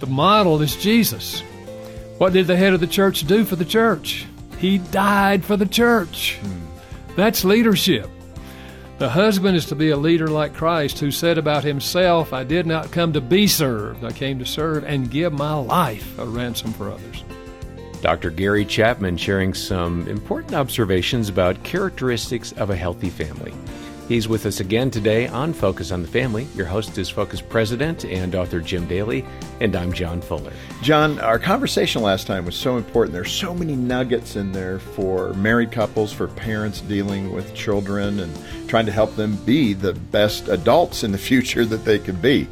The model is Jesus. What did the head of the church do for the church? He died for the church. That's leadership. The husband is to be a leader like Christ, who said about himself, I did not come to be served, I came to serve and give my life a ransom for others. Dr. Gary Chapman sharing some important observations about characteristics of a healthy family. He's with us again today on Focus on the Family. Your host is Focus President and author Jim Daly, and I'm John Fuller. John, our conversation last time was so important. There's so many nuggets in there for married couples, for parents dealing with children, and trying to help them be the best adults in the future that they could be.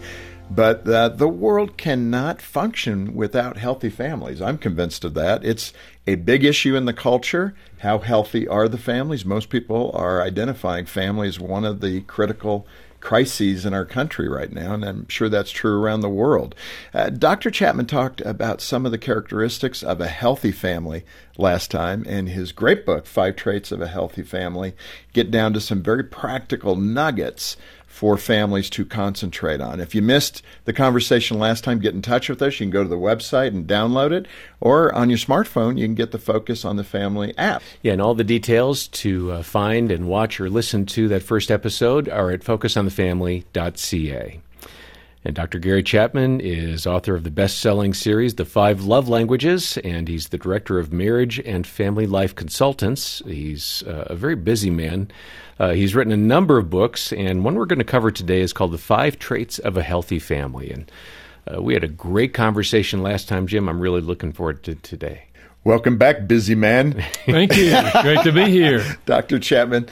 But uh, the world cannot function without healthy families. I'm convinced of that. It's a big issue in the culture. How healthy are the families? Most people are identifying family as one of the critical crises in our country right now, and I'm sure that's true around the world. Uh, Dr. Chapman talked about some of the characteristics of a healthy family last time in his great book, Five Traits of a Healthy Family. Get down to some very practical nuggets for families to concentrate on. If you missed the conversation last time, get in touch with us. You can go to the website and download it, or on your smartphone, you can get the Focus on the Family app. Yeah, and all the details to uh, find and watch or listen to that first episode are at focusonthefamily.ca. And Dr. Gary Chapman is author of the best selling series, The Five Love Languages, and he's the director of Marriage and Family Life Consultants. He's uh, a very busy man. Uh, he's written a number of books, and one we're going to cover today is called The Five Traits of a Healthy Family. And uh, we had a great conversation last time, Jim. I'm really looking forward to today. Welcome back, busy man. Thank you. Great to be here. Dr. Chapman.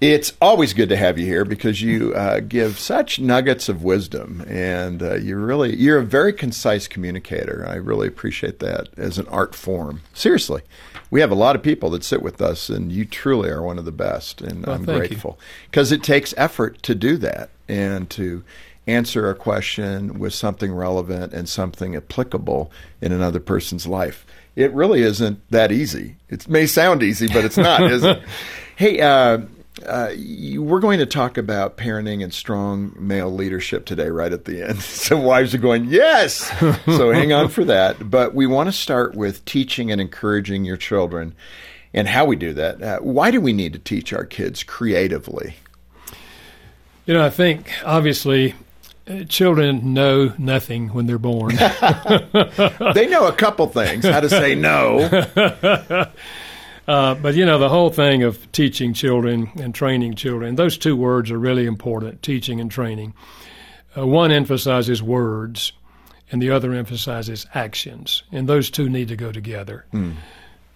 It's always good to have you here because you uh, give such nuggets of wisdom, and uh, you really you're a very concise communicator. I really appreciate that as an art form. Seriously, we have a lot of people that sit with us, and you truly are one of the best, and Well, I'm grateful because it takes effort to do that and to answer a question with something relevant and something applicable in another person's life. It really isn't that easy. It may sound easy, but it's not, is it? Hey, uh, uh, you, we're going to talk about parenting and strong male leadership today, right at the end. so wives are going, yes! so hang on for that. But we want to start with teaching and encouraging your children and how we do that. Uh, why do we need to teach our kids creatively? You know, I think obviously uh, children know nothing when they're born. They know a couple things how to say no. Uh, but you know, the whole thing of teaching children and training children, those two words are really important teaching and training. Uh, one emphasizes words, and the other emphasizes actions, and those two need to go together.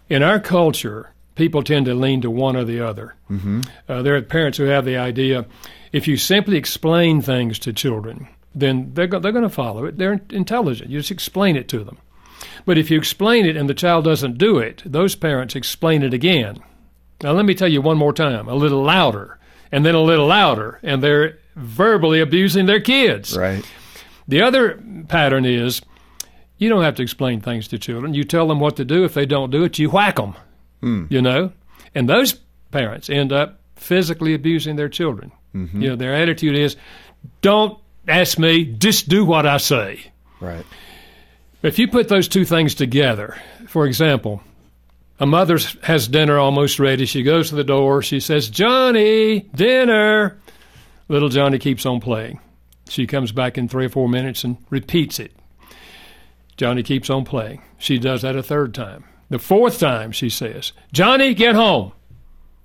In our culture, people tend to lean to one or the other. Mm-hmm. Uh, there are parents who have the idea if you simply explain things to children, then they're, go- they're going to follow it. They're intelligent. You just explain it to them. But if you explain it and the child doesn't do it, those parents explain it again. Now, let me tell you one more time a little louder, and then a little louder, and they're verbally abusing their kids. Right. The other pattern is you don't have to explain things to children. You tell them what to do. If they don't do it, you whack them. Hmm. You know? And those parents end up physically abusing their children. Mm-hmm. You know, their attitude is don't ask me, just do what I say. Right. If you put those two things together, for example, a mother has dinner almost ready. She goes to the door. She says, Johnny, dinner. Little Johnny keeps on playing. She comes back in three or four minutes and repeats it. Johnny keeps on playing. She does that a third time. The fourth time, she says, Johnny, get home.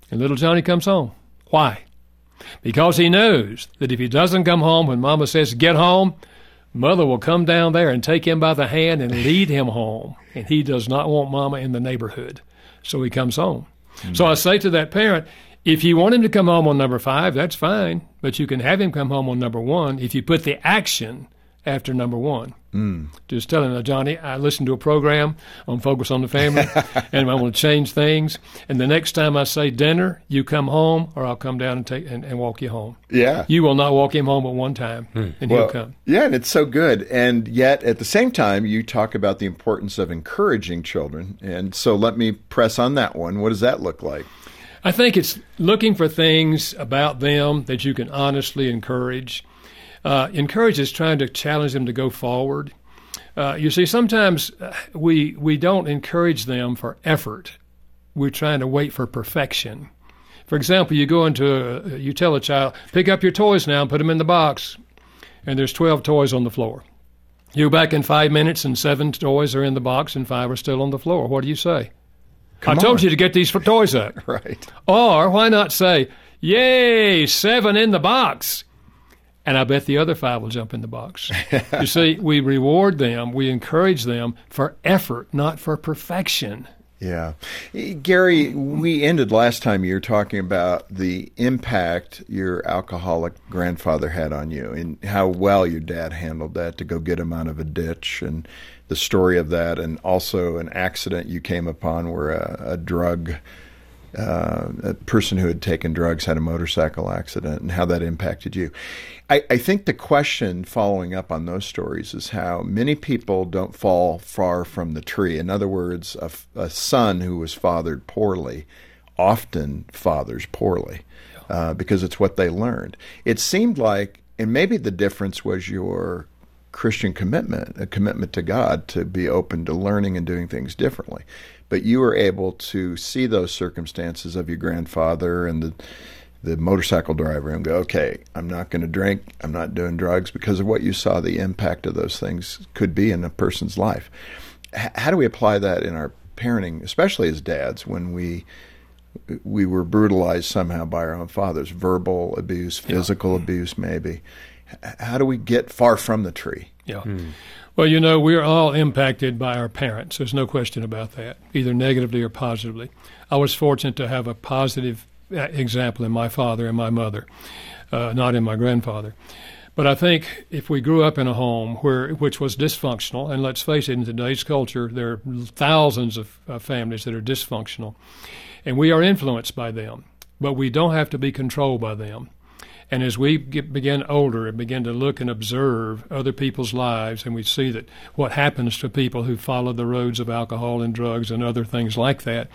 And little Johnny comes home. Why? Because he knows that if he doesn't come home when Mama says, get home, Mother will come down there and take him by the hand and lead him home. And he does not want Mama in the neighborhood. So he comes home. So I say to that parent, if you want him to come home on number five, that's fine. But you can have him come home on number one if you put the action after number one. Mm. Just telling them, Johnny, I listened to a program on Focus on the Family, and I want to change things. And the next time I say dinner, you come home, or I'll come down and take and, and walk you home. Yeah, you will not walk him home at one time, mm. and well, he'll come. Yeah, and it's so good. And yet, at the same time, you talk about the importance of encouraging children. And so, let me press on that one. What does that look like? I think it's looking for things about them that you can honestly encourage. Uh, encourage is trying to challenge them to go forward. Uh, you see, sometimes uh, we we don't encourage them for effort. We're trying to wait for perfection. For example, you go into a, you tell a child, pick up your toys now and put them in the box, and there's 12 toys on the floor. You go back in five minutes and seven toys are in the box and five are still on the floor. What do you say? Come I told on. you to get these toys up. right. Or why not say, yay, seven in the box? And I bet the other five will jump in the box. you see, we reward them, we encourage them for effort, not for perfection. Yeah. Eh, Gary, we ended last time you were talking about the impact your alcoholic grandfather had on you and how well your dad handled that to go get him out of a ditch and the story of that, and also an accident you came upon where a, a drug. Uh, a person who had taken drugs had a motorcycle accident and how that impacted you. I, I, think the question following up on those stories is how many people don't fall far from the tree. In other words, a, a son who was fathered poorly often fathers poorly uh, because it's what they learned. It seemed like, and maybe the difference was your Christian commitment, a commitment to God to be open to learning and doing things differently. But you were able to see those circumstances of your grandfather and the the motorcycle driver and go, okay, I'm not going to drink, I'm not doing drugs because of what you saw the impact of those things could be in a person's life. H- how do we apply that in our parenting, especially as dads, when we we were brutalized somehow by our own fathers, verbal abuse, physical yeah. abuse, maybe how do we get far from the tree? Yeah. Hmm. Well, you know, we're all impacted by our parents. There's no question about that, either negatively or positively. I was fortunate to have a positive uh, example in my father and my mother, uh, not in my grandfather. But I think if we grew up in a home where which was dysfunctional, and let's face it, in today's culture, there are thousands of uh, families that are dysfunctional, and we are influenced by them, but we don't have to be controlled by them. And as we get, begin older and begin to look and observe other people's lives, and we see that what happens to people who follow the roads of alcohol and drugs and other things like that,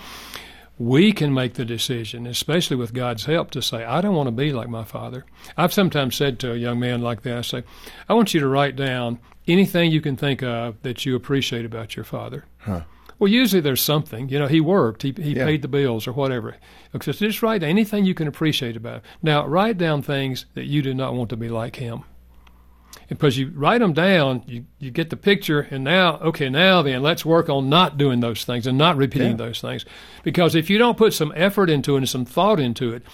we can make the decision, especially with God's help, to say, I don't want to be like my father. I've sometimes said to a young man like that, I say, I want you to write down anything you can think of that you appreciate about your father. Huh. Well, usually there's something. You know, he worked, he, he yeah. paid the bills or whatever. So just write anything you can appreciate about him. Now, write down things that you do not want to be like him. Because you write them down, you, you get the picture, and now, okay, now then, let's work on not doing those things and not repeating yeah. those things. Because if you don't put some effort into it and some thought into it,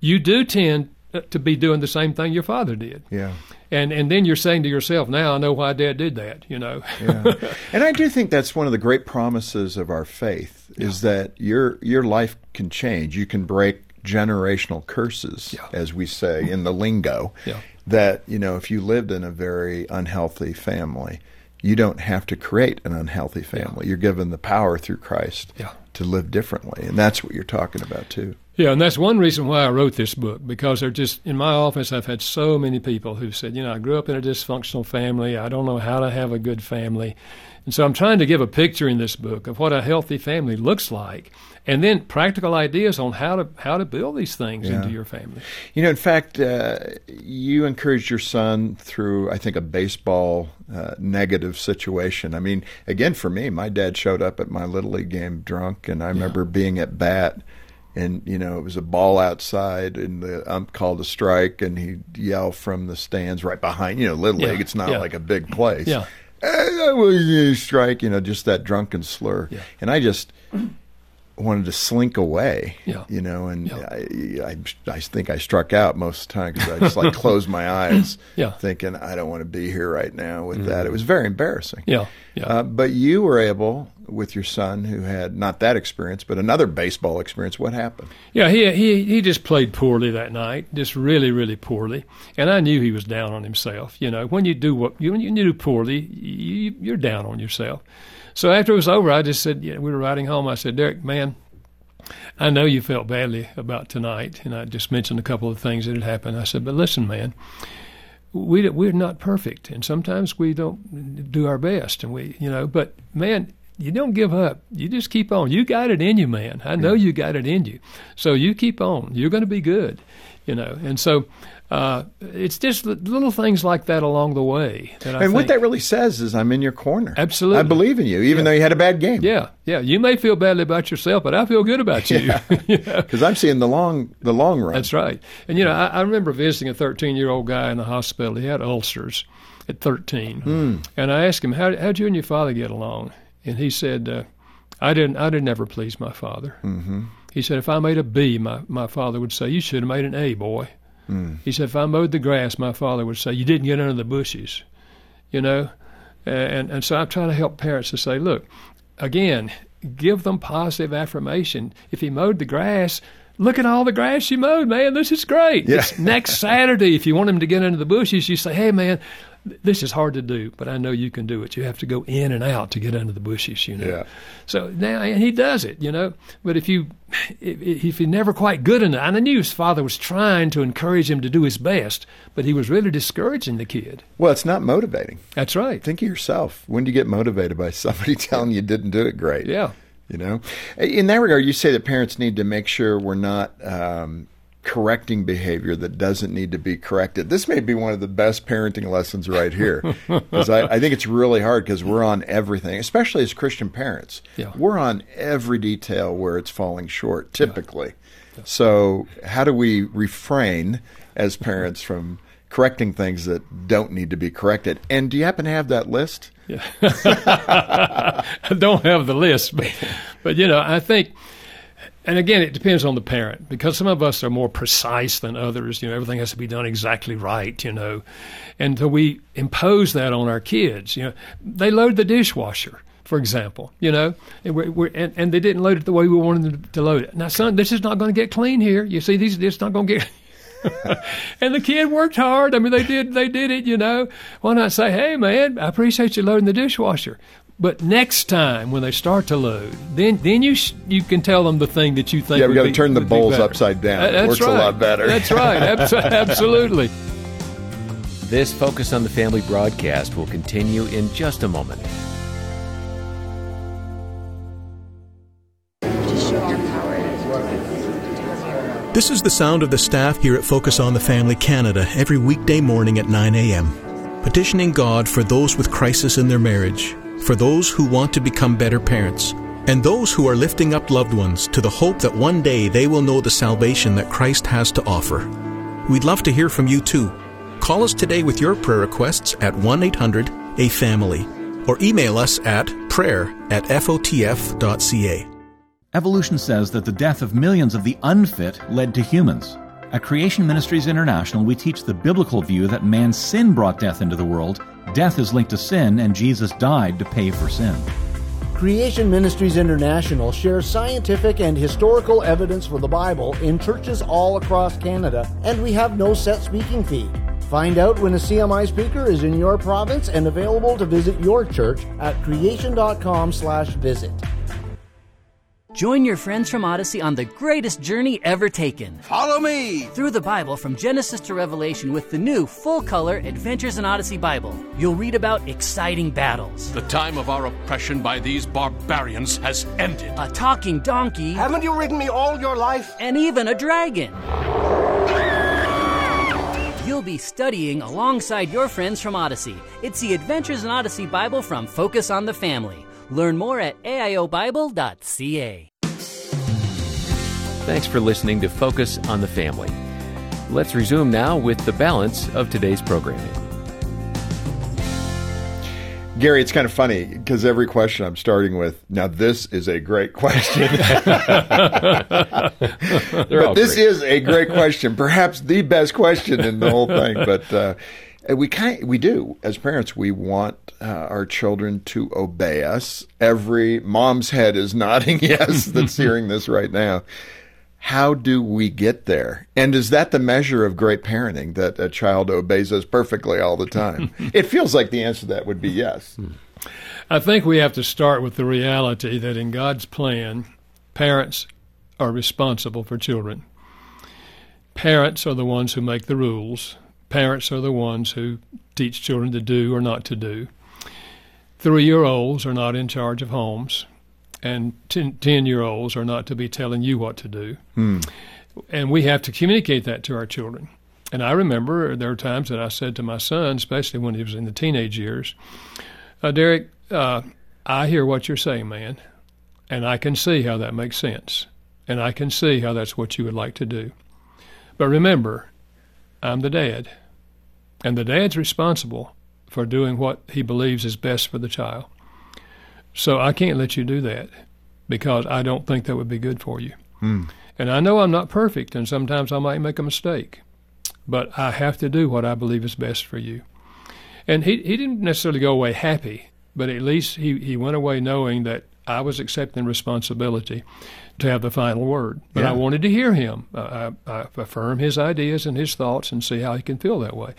you do tend to be doing the same thing your father did. Yeah. And and then you're saying to yourself, now I know why dad did that, you know. yeah. And I do think that's one of the great promises of our faith is yeah. that your your life can change. You can break generational curses, yeah. as we say in the lingo. Yeah. That, you know, if you lived in a very unhealthy family, you don't have to create an unhealthy family. You're given the power through Christ to live differently. And that's what you're talking about too. Yeah, and that's one reason why I wrote this book because they're just in my office. I've had so many people who said, you know, I grew up in a dysfunctional family. I don't know how to have a good family, and so I'm trying to give a picture in this book of what a healthy family looks like, and then practical ideas on how to how to build these things yeah. into your family. You know, in fact, uh, you encouraged your son through, I think, a baseball uh, negative situation. I mean, again, for me, my dad showed up at my little league game drunk, and I remember yeah. being at bat and you know it was a ball outside and the ump called a strike and he'd yell from the stands right behind you know little yeah, league it's not yeah. like a big place yeah that was a strike you know just that drunken slur yeah. and i just wanted to slink away yeah. you know and I, I, I think i struck out most of the time because i just like closed my eyes yeah. thinking i don't want to be here right now with mm-hmm. that it was very embarrassing yeah, yeah. Uh, but you were able with your son who had not that experience, but another baseball experience. What happened? Yeah, he he he just played poorly that night, just really really poorly, and I knew he was down on himself. You know, when you do what you when you do poorly, you, you're down on yourself. So after it was over, I just said, yeah, we were riding home. I said, Derek, man, I know you felt badly about tonight, and I just mentioned a couple of things that had happened. I said, but listen, man, we we're not perfect, and sometimes we don't do our best, and we, you know, but man, you don't give up. You just keep on. You got it in you, man. I know you got it in you. So you keep on. You're going to be good, you know. And so uh, it's just little things like that along the way. and think, what that really says is, I'm in your corner. Absolutely, I believe in you, even yeah. though you had a bad game. Yeah, yeah. You may feel badly about yourself, but I feel good about you. Because I'm seeing the long, the long run. That's right. And you know, I, I remember visiting a 13 year old guy in the hospital. He had ulcers at 13, mm. and I asked him, "How how'd you and your father get along?" And he said, uh, "I didn't. I didn't ever please my father." Mm-hmm. He said, "If I made a B, my my father would say, you should have made an A, boy." Mm. He said, if I mowed the grass, my father would say, you didn't get under the bushes, you know? And, and so I try to help parents to say, look, again, give them positive affirmation. If he mowed the grass, look at all the grass you mowed, man. This is great. Yeah. next Saturday, if you want him to get into the bushes, you say, hey, man, this is hard to do, but I know you can do it. You have to go in and out to get under the bushes, you know. Yeah. So now, and he does it, you know. But if you, if, if you're never quite good enough, and I knew his father was trying to encourage him to do his best, but he was really discouraging the kid. Well, it's not motivating. That's right. Think of yourself. When do you get motivated by somebody telling you didn't do it great? Yeah. You know, in that regard, you say that parents need to make sure we're not. Um, correcting behavior that doesn't need to be corrected. This may be one of the best parenting lessons right here, because I, I, think it's really hard because we're on everything, especially as Christian parents. Yeah. We're on every detail where it's falling short, typically. Yeah. So, how do we refrain as parents from correcting things that don't need to be corrected? And do you happen to have that list? Yeah. I don't have the list, but, but you know, I think and again, it depends on the parent because some of us are more precise than others. You know, everything has to be done exactly right. You know, and so we impose that on our kids. You know, they load the dishwasher, for example. You know, and, we're, we're, and, and they didn't load it the way we wanted them to load it. Now, son, this is not going to get clean here. You see, these it's not going to get. and the kid worked hard. I mean, they did they did it. You know, why not say, "Hey, man, I appreciate you loading the dishwasher." But next time when they start to load, then then you sh- you can tell them the thing that you think. Yeah, we got to turn the bowls upside down. Uh, it works right. a lot better. That's right. absolutely. This Focus on the Family broadcast will continue in just a moment. This is the sound of the staff here at Focus on the Family Canada every weekday morning at 9 a.m., petitioning God for those with crisis in their marriage for those who want to become better parents, and those who are lifting up loved ones to the hope that one day they will know the salvation that Christ has to offer. We'd love to hear from you too. Call us today with your prayer requests at 1 800 A Family or email us at prayer at fotf.ca. Evolution says that the death of millions of the unfit led to humans. At Creation Ministries International, we teach the biblical view that man's sin brought death into the world Death is linked to sin, and Jesus died to pay for sin. Creation Ministries International shares scientific and historical evidence for the Bible in churches all across Canada, and we have no set speaking fee. Find out when a CMI speaker is in your province and available to visit your church at creation.com/visit. Join your friends from Odyssey on the greatest journey ever taken. Follow me! Through the Bible from Genesis to Revelation with the new full color Adventures in Odyssey Bible. You'll read about exciting battles. The time of our oppression by these barbarians has ended. A talking donkey. Haven't you ridden me all your life? And even a dragon. You'll be studying alongside your friends from Odyssey. It's the Adventures in Odyssey Bible from Focus on the Family. Learn more at aiobible.ca. Thanks for listening to Focus on the Family. Let's resume now with the balance of today's programming. Gary, it's kind of funny because every question I'm starting with, now this is a great question. but this great. is a great question, perhaps the best question in the whole thing. But uh, We kind we do as parents. We want uh, our children to obey us. Every mom's head is nodding yes. That's hearing this right now. How do we get there? And is that the measure of great parenting that a child obeys us perfectly all the time? it feels like the answer to that would be yes. Hmm. I think we have to start with the reality that in God's plan, parents are responsible for children. Parents are the ones who make the rules. Parents are the ones who teach children to do or not to do. Three year olds are not in charge of homes, and 10 year olds are not to be telling you what to do. And we have to communicate that to our children. And I remember there were times that I said to my son, especially when he was in the teenage years, uh, Derek, uh, I hear what you're saying, man, and I can see how that makes sense, and I can see how that's what you would like to do. But remember, I'm the dad, and the dad's responsible for doing what he believes is best for the child. So I can't let you do that because I don't think that would be good for you. And I know I'm not perfect, and sometimes I might make a mistake, but I have to do what I believe is best for you. And he, he didn't necessarily go away happy, but at least he, he went away knowing that I was accepting responsibility to have the final word. But I wanted to hear him. Uh, I, I affirm his ideas and his thoughts and see how he can feel that way.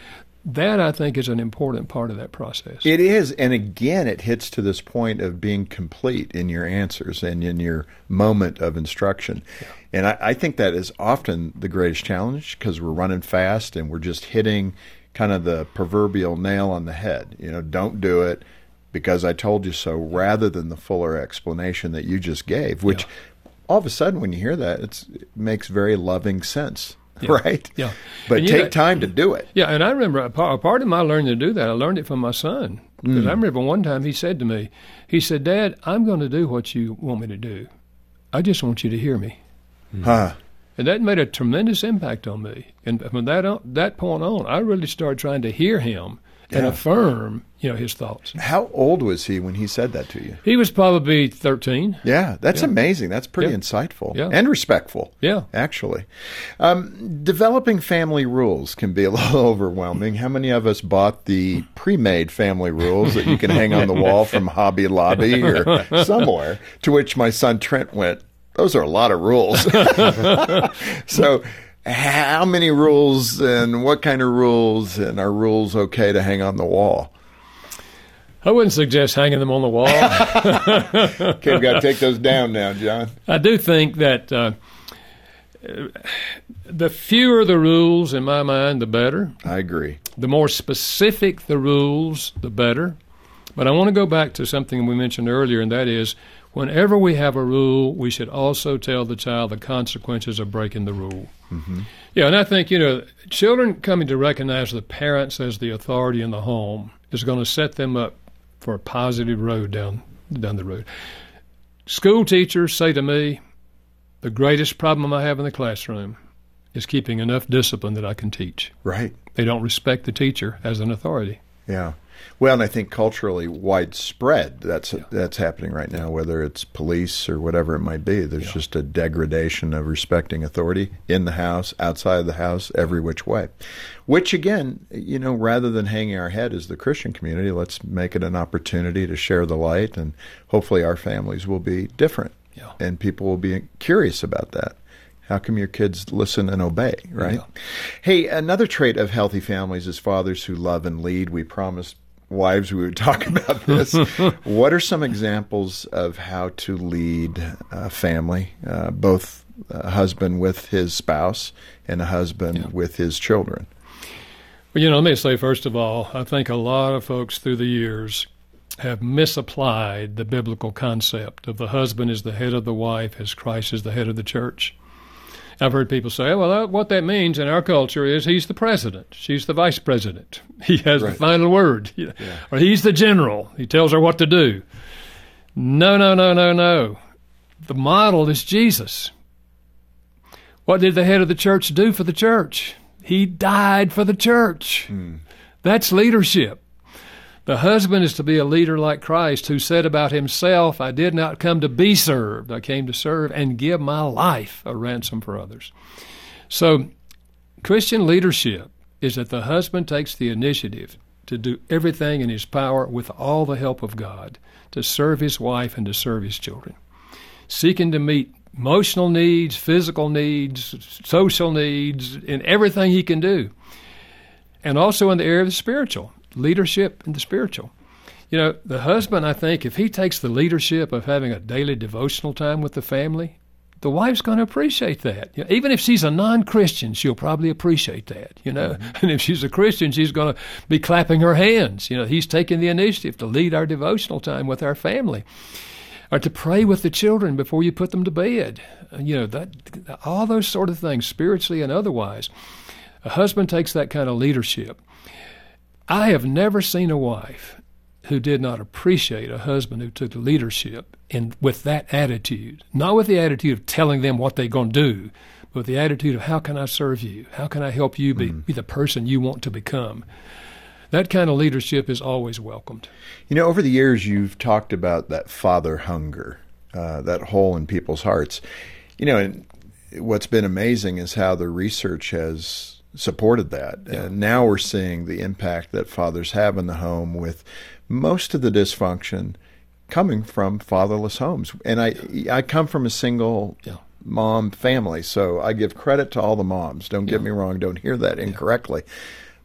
That, I think, is an important part of that process. It is, and again, it hits to this point of being complete in your answers and in your moment of instruction. And I, I think that is often the greatest challenge because we're running fast and we're just hitting kind of the proverbial nail on the head. You know, don't do it because I told you so, rather than the fuller explanation that you just gave, which all of a sudden, when you hear that, it's, it makes very loving sense. Yeah. Right? Yeah. But take know- time to do it. Yeah, and I remember a part, a part of my learning to do that. I learned it from my son because Mm. I remember one time he said to me, he said, "Dad, I'm going to do what you want me to do. I just want you to hear me." Huh. And that made a tremendous impact on me. And from that on, that point on, I really started trying to hear him and Yeah. affirm, you know, his thoughts. How old was he when he said that to you? He was probably 13. Yeah, that's Yeah. amazing. That's pretty Yeah. insightful and respectful. Yeah. actually. Um, developing family rules can be a little overwhelming. How many of us bought the pre-made family rules that you can hang on the wall from Hobby Lobby or somewhere? To which my son Trent went, "Those are a lot of rules." so. How many rules and what kind of rules and are rules okay to hang on the wall? I wouldn't suggest hanging them on the wall. Okay, we've got to take those down now, John. I do think that uh, the fewer the rules, in my mind, the better. I agree. The more specific the rules, the better. But I want to go back to something we mentioned earlier, and that is whenever we have a rule, we should also tell the child the consequences of breaking the rule. Mm-hmm. Yeah, and I think, you know, children coming to recognize the parents as the authority in the home is going to set them up for a positive road down down the road. School teachers say to me, the greatest problem I have in the classroom is keeping enough discipline that I can teach. Right. They don't respect the teacher as an authority. Yeah. Well, and I think culturally widespread that's that's happening right now. Whether it's police or whatever it might be, there's just a degradation of respecting authority in the house, outside of the house, every which way. Which again, you know, rather than hanging our head as the Christian community, let's make it an opportunity to share the light, and hopefully our families will be different, Yeah. and people will be curious about that. How come your kids listen and obey, right? Hey, another trait of healthy families is fathers who love and lead. We promised wives we would talk about this. what are some examples of how to lead a family, uh, both a husband with his spouse and a husband with his children? Well, you know, let me say first of all, I think a lot of folks through the years have misapplied the biblical concept of the husband is the head of the wife as Christ is the head of the church. I've heard people say, well, that, what that means in our culture is he's the president, she's the vice president, he has the final word, or he's the general, he tells her what to do. No, no, no, no, no. The model is Jesus. What did the head of the church do for the church? He died for the church. Hmm. That's leadership. The husband is to be a leader like Christ, who said about himself, I did not come to be served, I came to serve and give my life a ransom for others. So, Christian leadership is that the husband takes the initiative to do everything in his power with all the help of God to serve his wife and to serve his children, seeking to meet emotional needs, physical needs, social needs, in everything he can do. And also in the area of the spiritual, leadership in the spiritual. You know, the husband, I think, if he takes the leadership of having a daily devotional time with the family, the wife's going to appreciate that. You know, even if she's a non-Christian, she'll probably appreciate that. You know, mm-hmm. and if she's a Christian, she's going to be clapping her hands. You know, he's taking the initiative to lead our devotional time with our family, or to pray with the children before you put them to bed. You know, that all those sort of things, spiritually and otherwise. A husband takes that kind of leadership. I have never seen a wife who did not appreciate a husband who took leadership and with that attitude, not with the attitude of telling them what they're going to do, but with the attitude of how can I serve you? How can I help you be, mm. be the person you want to become? That kind of leadership is always welcomed. You know, over the years, you've talked about that father hunger, uh, that hole in people's hearts. You know, and what's been amazing is how the research has supported that. Yeah. And now we're seeing the impact that fathers have in the home with most of the dysfunction coming from fatherless homes. And I I come from a single yeah. mom family, so I give credit to all the moms. Don't get me wrong, don't hear that incorrectly.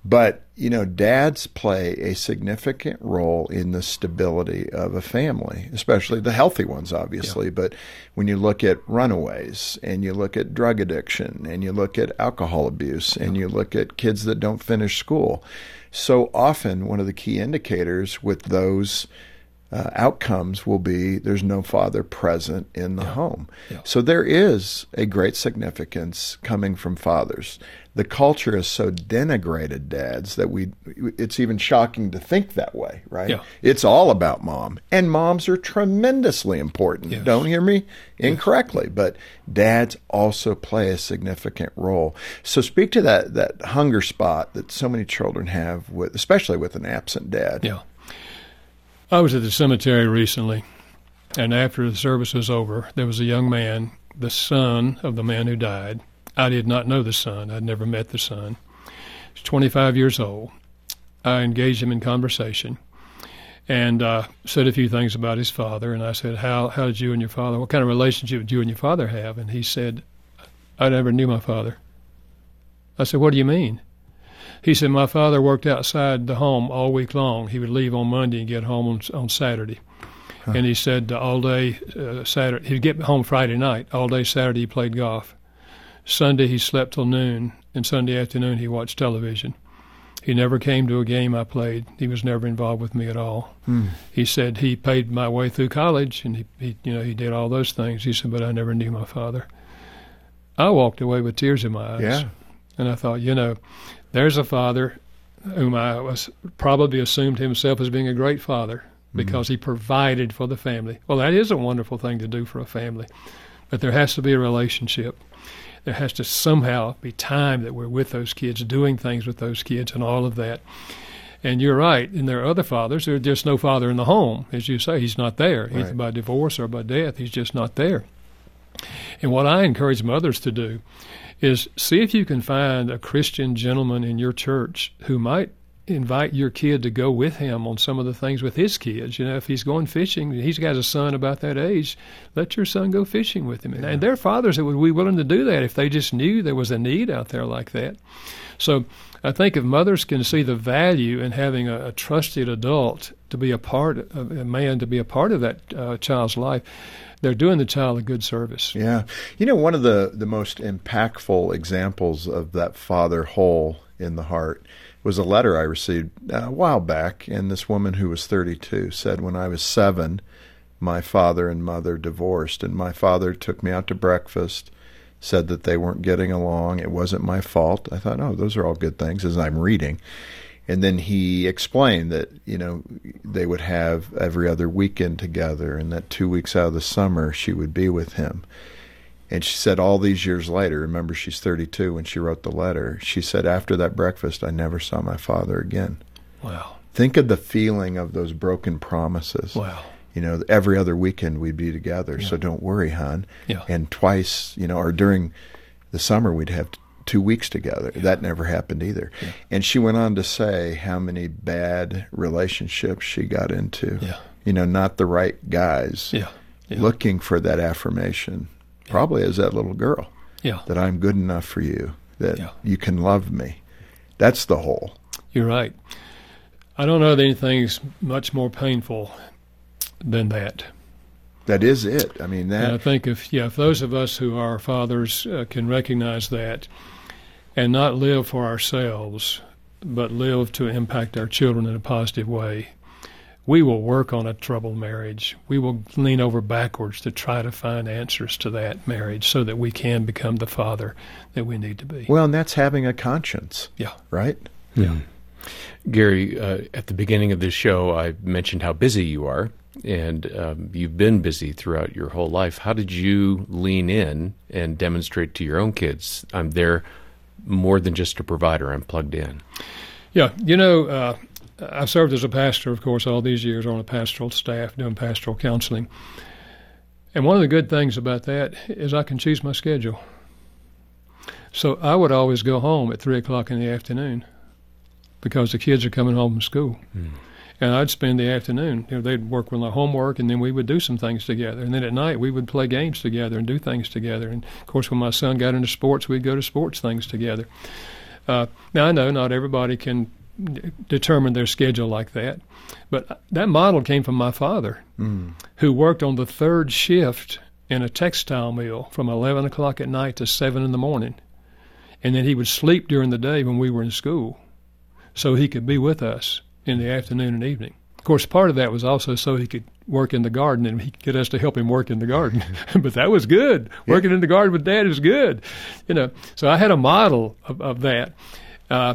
But, you know, dads play a significant role in the stability of a family, especially the healthy ones, obviously. Yeah. But when you look at runaways and you look at drug addiction and you look at alcohol abuse and you look at kids that don't finish school, so often one of the key indicators with those uh, outcomes will be there's no father present in the yeah. home. Yeah. So there is a great significance coming from fathers. The culture is so denigrated dads that we it's even shocking to think that way, right? Yeah. It's all about mom. And moms are tremendously important. Yes. Don't hear me incorrectly, yes. but dads also play a significant role. So speak to that that hunger spot that so many children have with especially with an absent dad. Yeah. I was at the cemetery recently, and after the service was over, there was a young man, the son of the man who died. I did not know the son. I'd never met the son. He's 25 years old. I engaged him in conversation and uh, said a few things about his father. And I said, how, how did you and your father, what kind of relationship did you and your father have? And he said, I never knew my father. I said, What do you mean? He said, My father worked outside the home all week long. He would leave on Monday and get home on, on Saturday. Huh. And he said uh, all day uh, Saturday, he'd get home Friday night. All day Saturday, he played golf. Sunday, he slept till noon. And Sunday afternoon, he watched television. He never came to a game I played. He was never involved with me at all. Hmm. He said he paid my way through college, and he, he, you know, he did all those things. He said, but I never knew my father. I walked away with tears in my eyes. Yeah. And I thought, you know, there's a father whom I was probably assumed himself as being a great father mm-hmm. because mm-hmm. he provided for the family. Well, that is a wonderful thing to do for a family, but there has to be a relationship. There has to somehow be time that we're with those kids, doing things with those kids, and all of that. And you're right. And there are other fathers. There's just no father in the home, as you say. He's not there, right. either by divorce or by death. He's just not there. And what I encourage mothers to do is see if you can find a Christian gentleman in your church who might invite your kid to go with him on some of the things with his kids. You know, if he's going fishing, he's got a son about that age, let your son go fishing with him. Yeah. And there are fathers that would be willing to do that if they just knew there was a need out there like that. So I think if mothers can see the value in having a, a trusted adult to be a part of a man to be a part of that uh, child's life, they're doing the child a good service. Yeah. You know, one of the, the most impactful examples of that father hole in the heart was a letter I received uh, a while back. And this woman who was 32 said, When I was seven, my father and mother divorced, and my father took me out to breakfast, said that they weren't getting along. It wasn't my fault. I thought, oh, those are all good things as I'm reading. And then he explained that, you know, they would have every other weekend together and that two weeks out of the summer she would be with him. And she said, all these years later, remember she's 32 when she wrote the letter, she said, after that breakfast, I never saw my father again. Wow. Think of the feeling of those broken promises. Wow. You know, every other weekend we'd be together, yeah. so don't worry, hon. Yeah. And twice, you know, or during the summer we'd have two weeks together. Yeah. That never happened either. Yeah. And she went on to say how many bad relationships she got into. Yeah. You know, not the right guys. Yeah. Looking for that affirmation, probably as that little girl. Yeah. That I'm good enough for you, that you can love me. That's the whole. You're right. I don't know that anything's much more painful than that. That is it. I mean that. And I think if yeah, if those of us who are fathers uh, can recognize that, and not live for ourselves, but live to impact our children in a positive way, we will work on a troubled marriage. We will lean over backwards to try to find answers to that marriage so that we can become the father that we need to be. Well, and that's having a conscience. Yeah. Right? Yeah. Gary, uh, at the beginning of this show, I mentioned how busy you are, and um, you've been busy throughout your whole life. How did you lean in and demonstrate to your own kids, I'm there more than just a provider, I'm plugged in? Yeah, you know, uh, I've served as a pastor, of course, all these years on a pastoral staff doing pastoral counseling. And one of the good things about that is I can choose my schedule. So I would always go home at 3 o'clock in the afternoon because the kids are coming home from school. Mm. And I'd spend the afternoon. You know, they'd work with my homework, and then we would do some things together. And then at night, we would play games together and do things together. And of course, when my son got into sports, we'd go to sports things together. Uh, now I know not everybody can determine their schedule like that, but that model came from my father, mm. who worked on the third shift in a textile mill from 11 o'clock at night to 7 in the morning. And then he would sleep during the day when we were in school so he could be with us in the afternoon and evening. Of course, part of that was also so he could work in the garden and he could get us to help him work in the garden. but that was good. Yeah. Working in the garden with dad is good. You know, so I had a model of, of that. Uh,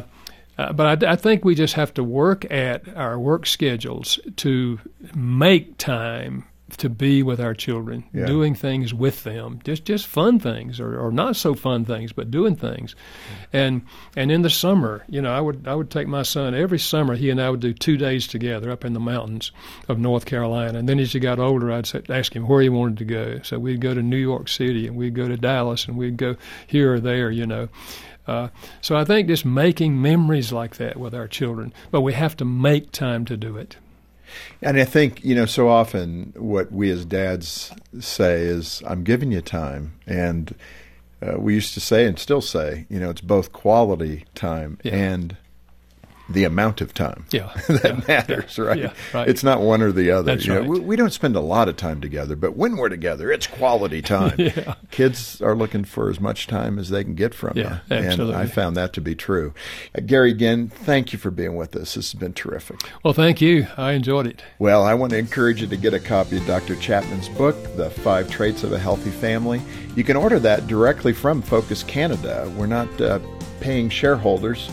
uh, but I, I, think we just have to work at our work schedules to make time to be with our children, yeah. doing things with them, just just fun things or, or not so fun things, but doing things. And and in the summer, you know, I would I would take my son every summer. He and I would do two days together up in the mountains of North Carolina. And then as he got older, I'd say, ask him where he wanted to go. So we'd go to New York City and we'd go to Dallas and we'd go here or there, you know. Uh, so I think just making memories like that with our children, but we have to make time to do it. And I think, you know, so often what we as dads say is, I'm giving you time. And uh, we used to say and still say, you know, it's both quality time yeah. and the amount of time yeah. that yeah. matters, yeah. right? Yeah, right? It's not one or the other. That's you right. Know, we, we, don't spend a lot of time together, but when we're together, it's quality time. yeah. Kids are looking for as much time as they can get from you. Absolutely. And I found that to be true. Uh, Gary, again, thank you for being with us. This has been terrific. Well, thank you. I enjoyed it. Well, I want to encourage you to get a copy of Dr. Chapman's book, The Five Traits of a Healthy Family. You can order that directly from Focus Canada. We're not uh, paying shareholders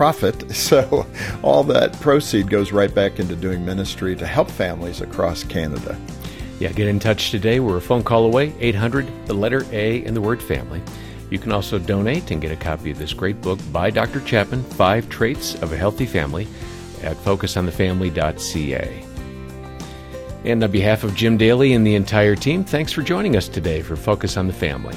profit. So all that proceed goes right back into doing ministry to help families across Canada. Yeah, get in touch today. We're a phone call away, 800, the letter A, and the word family. You can also donate and get a copy of this great book by Dr. Chapman, Five Traits of a Healthy Family, at focusonthefamily.ca. And on behalf of Jim Daly and the entire team, thanks for joining us today for Focus on the Family.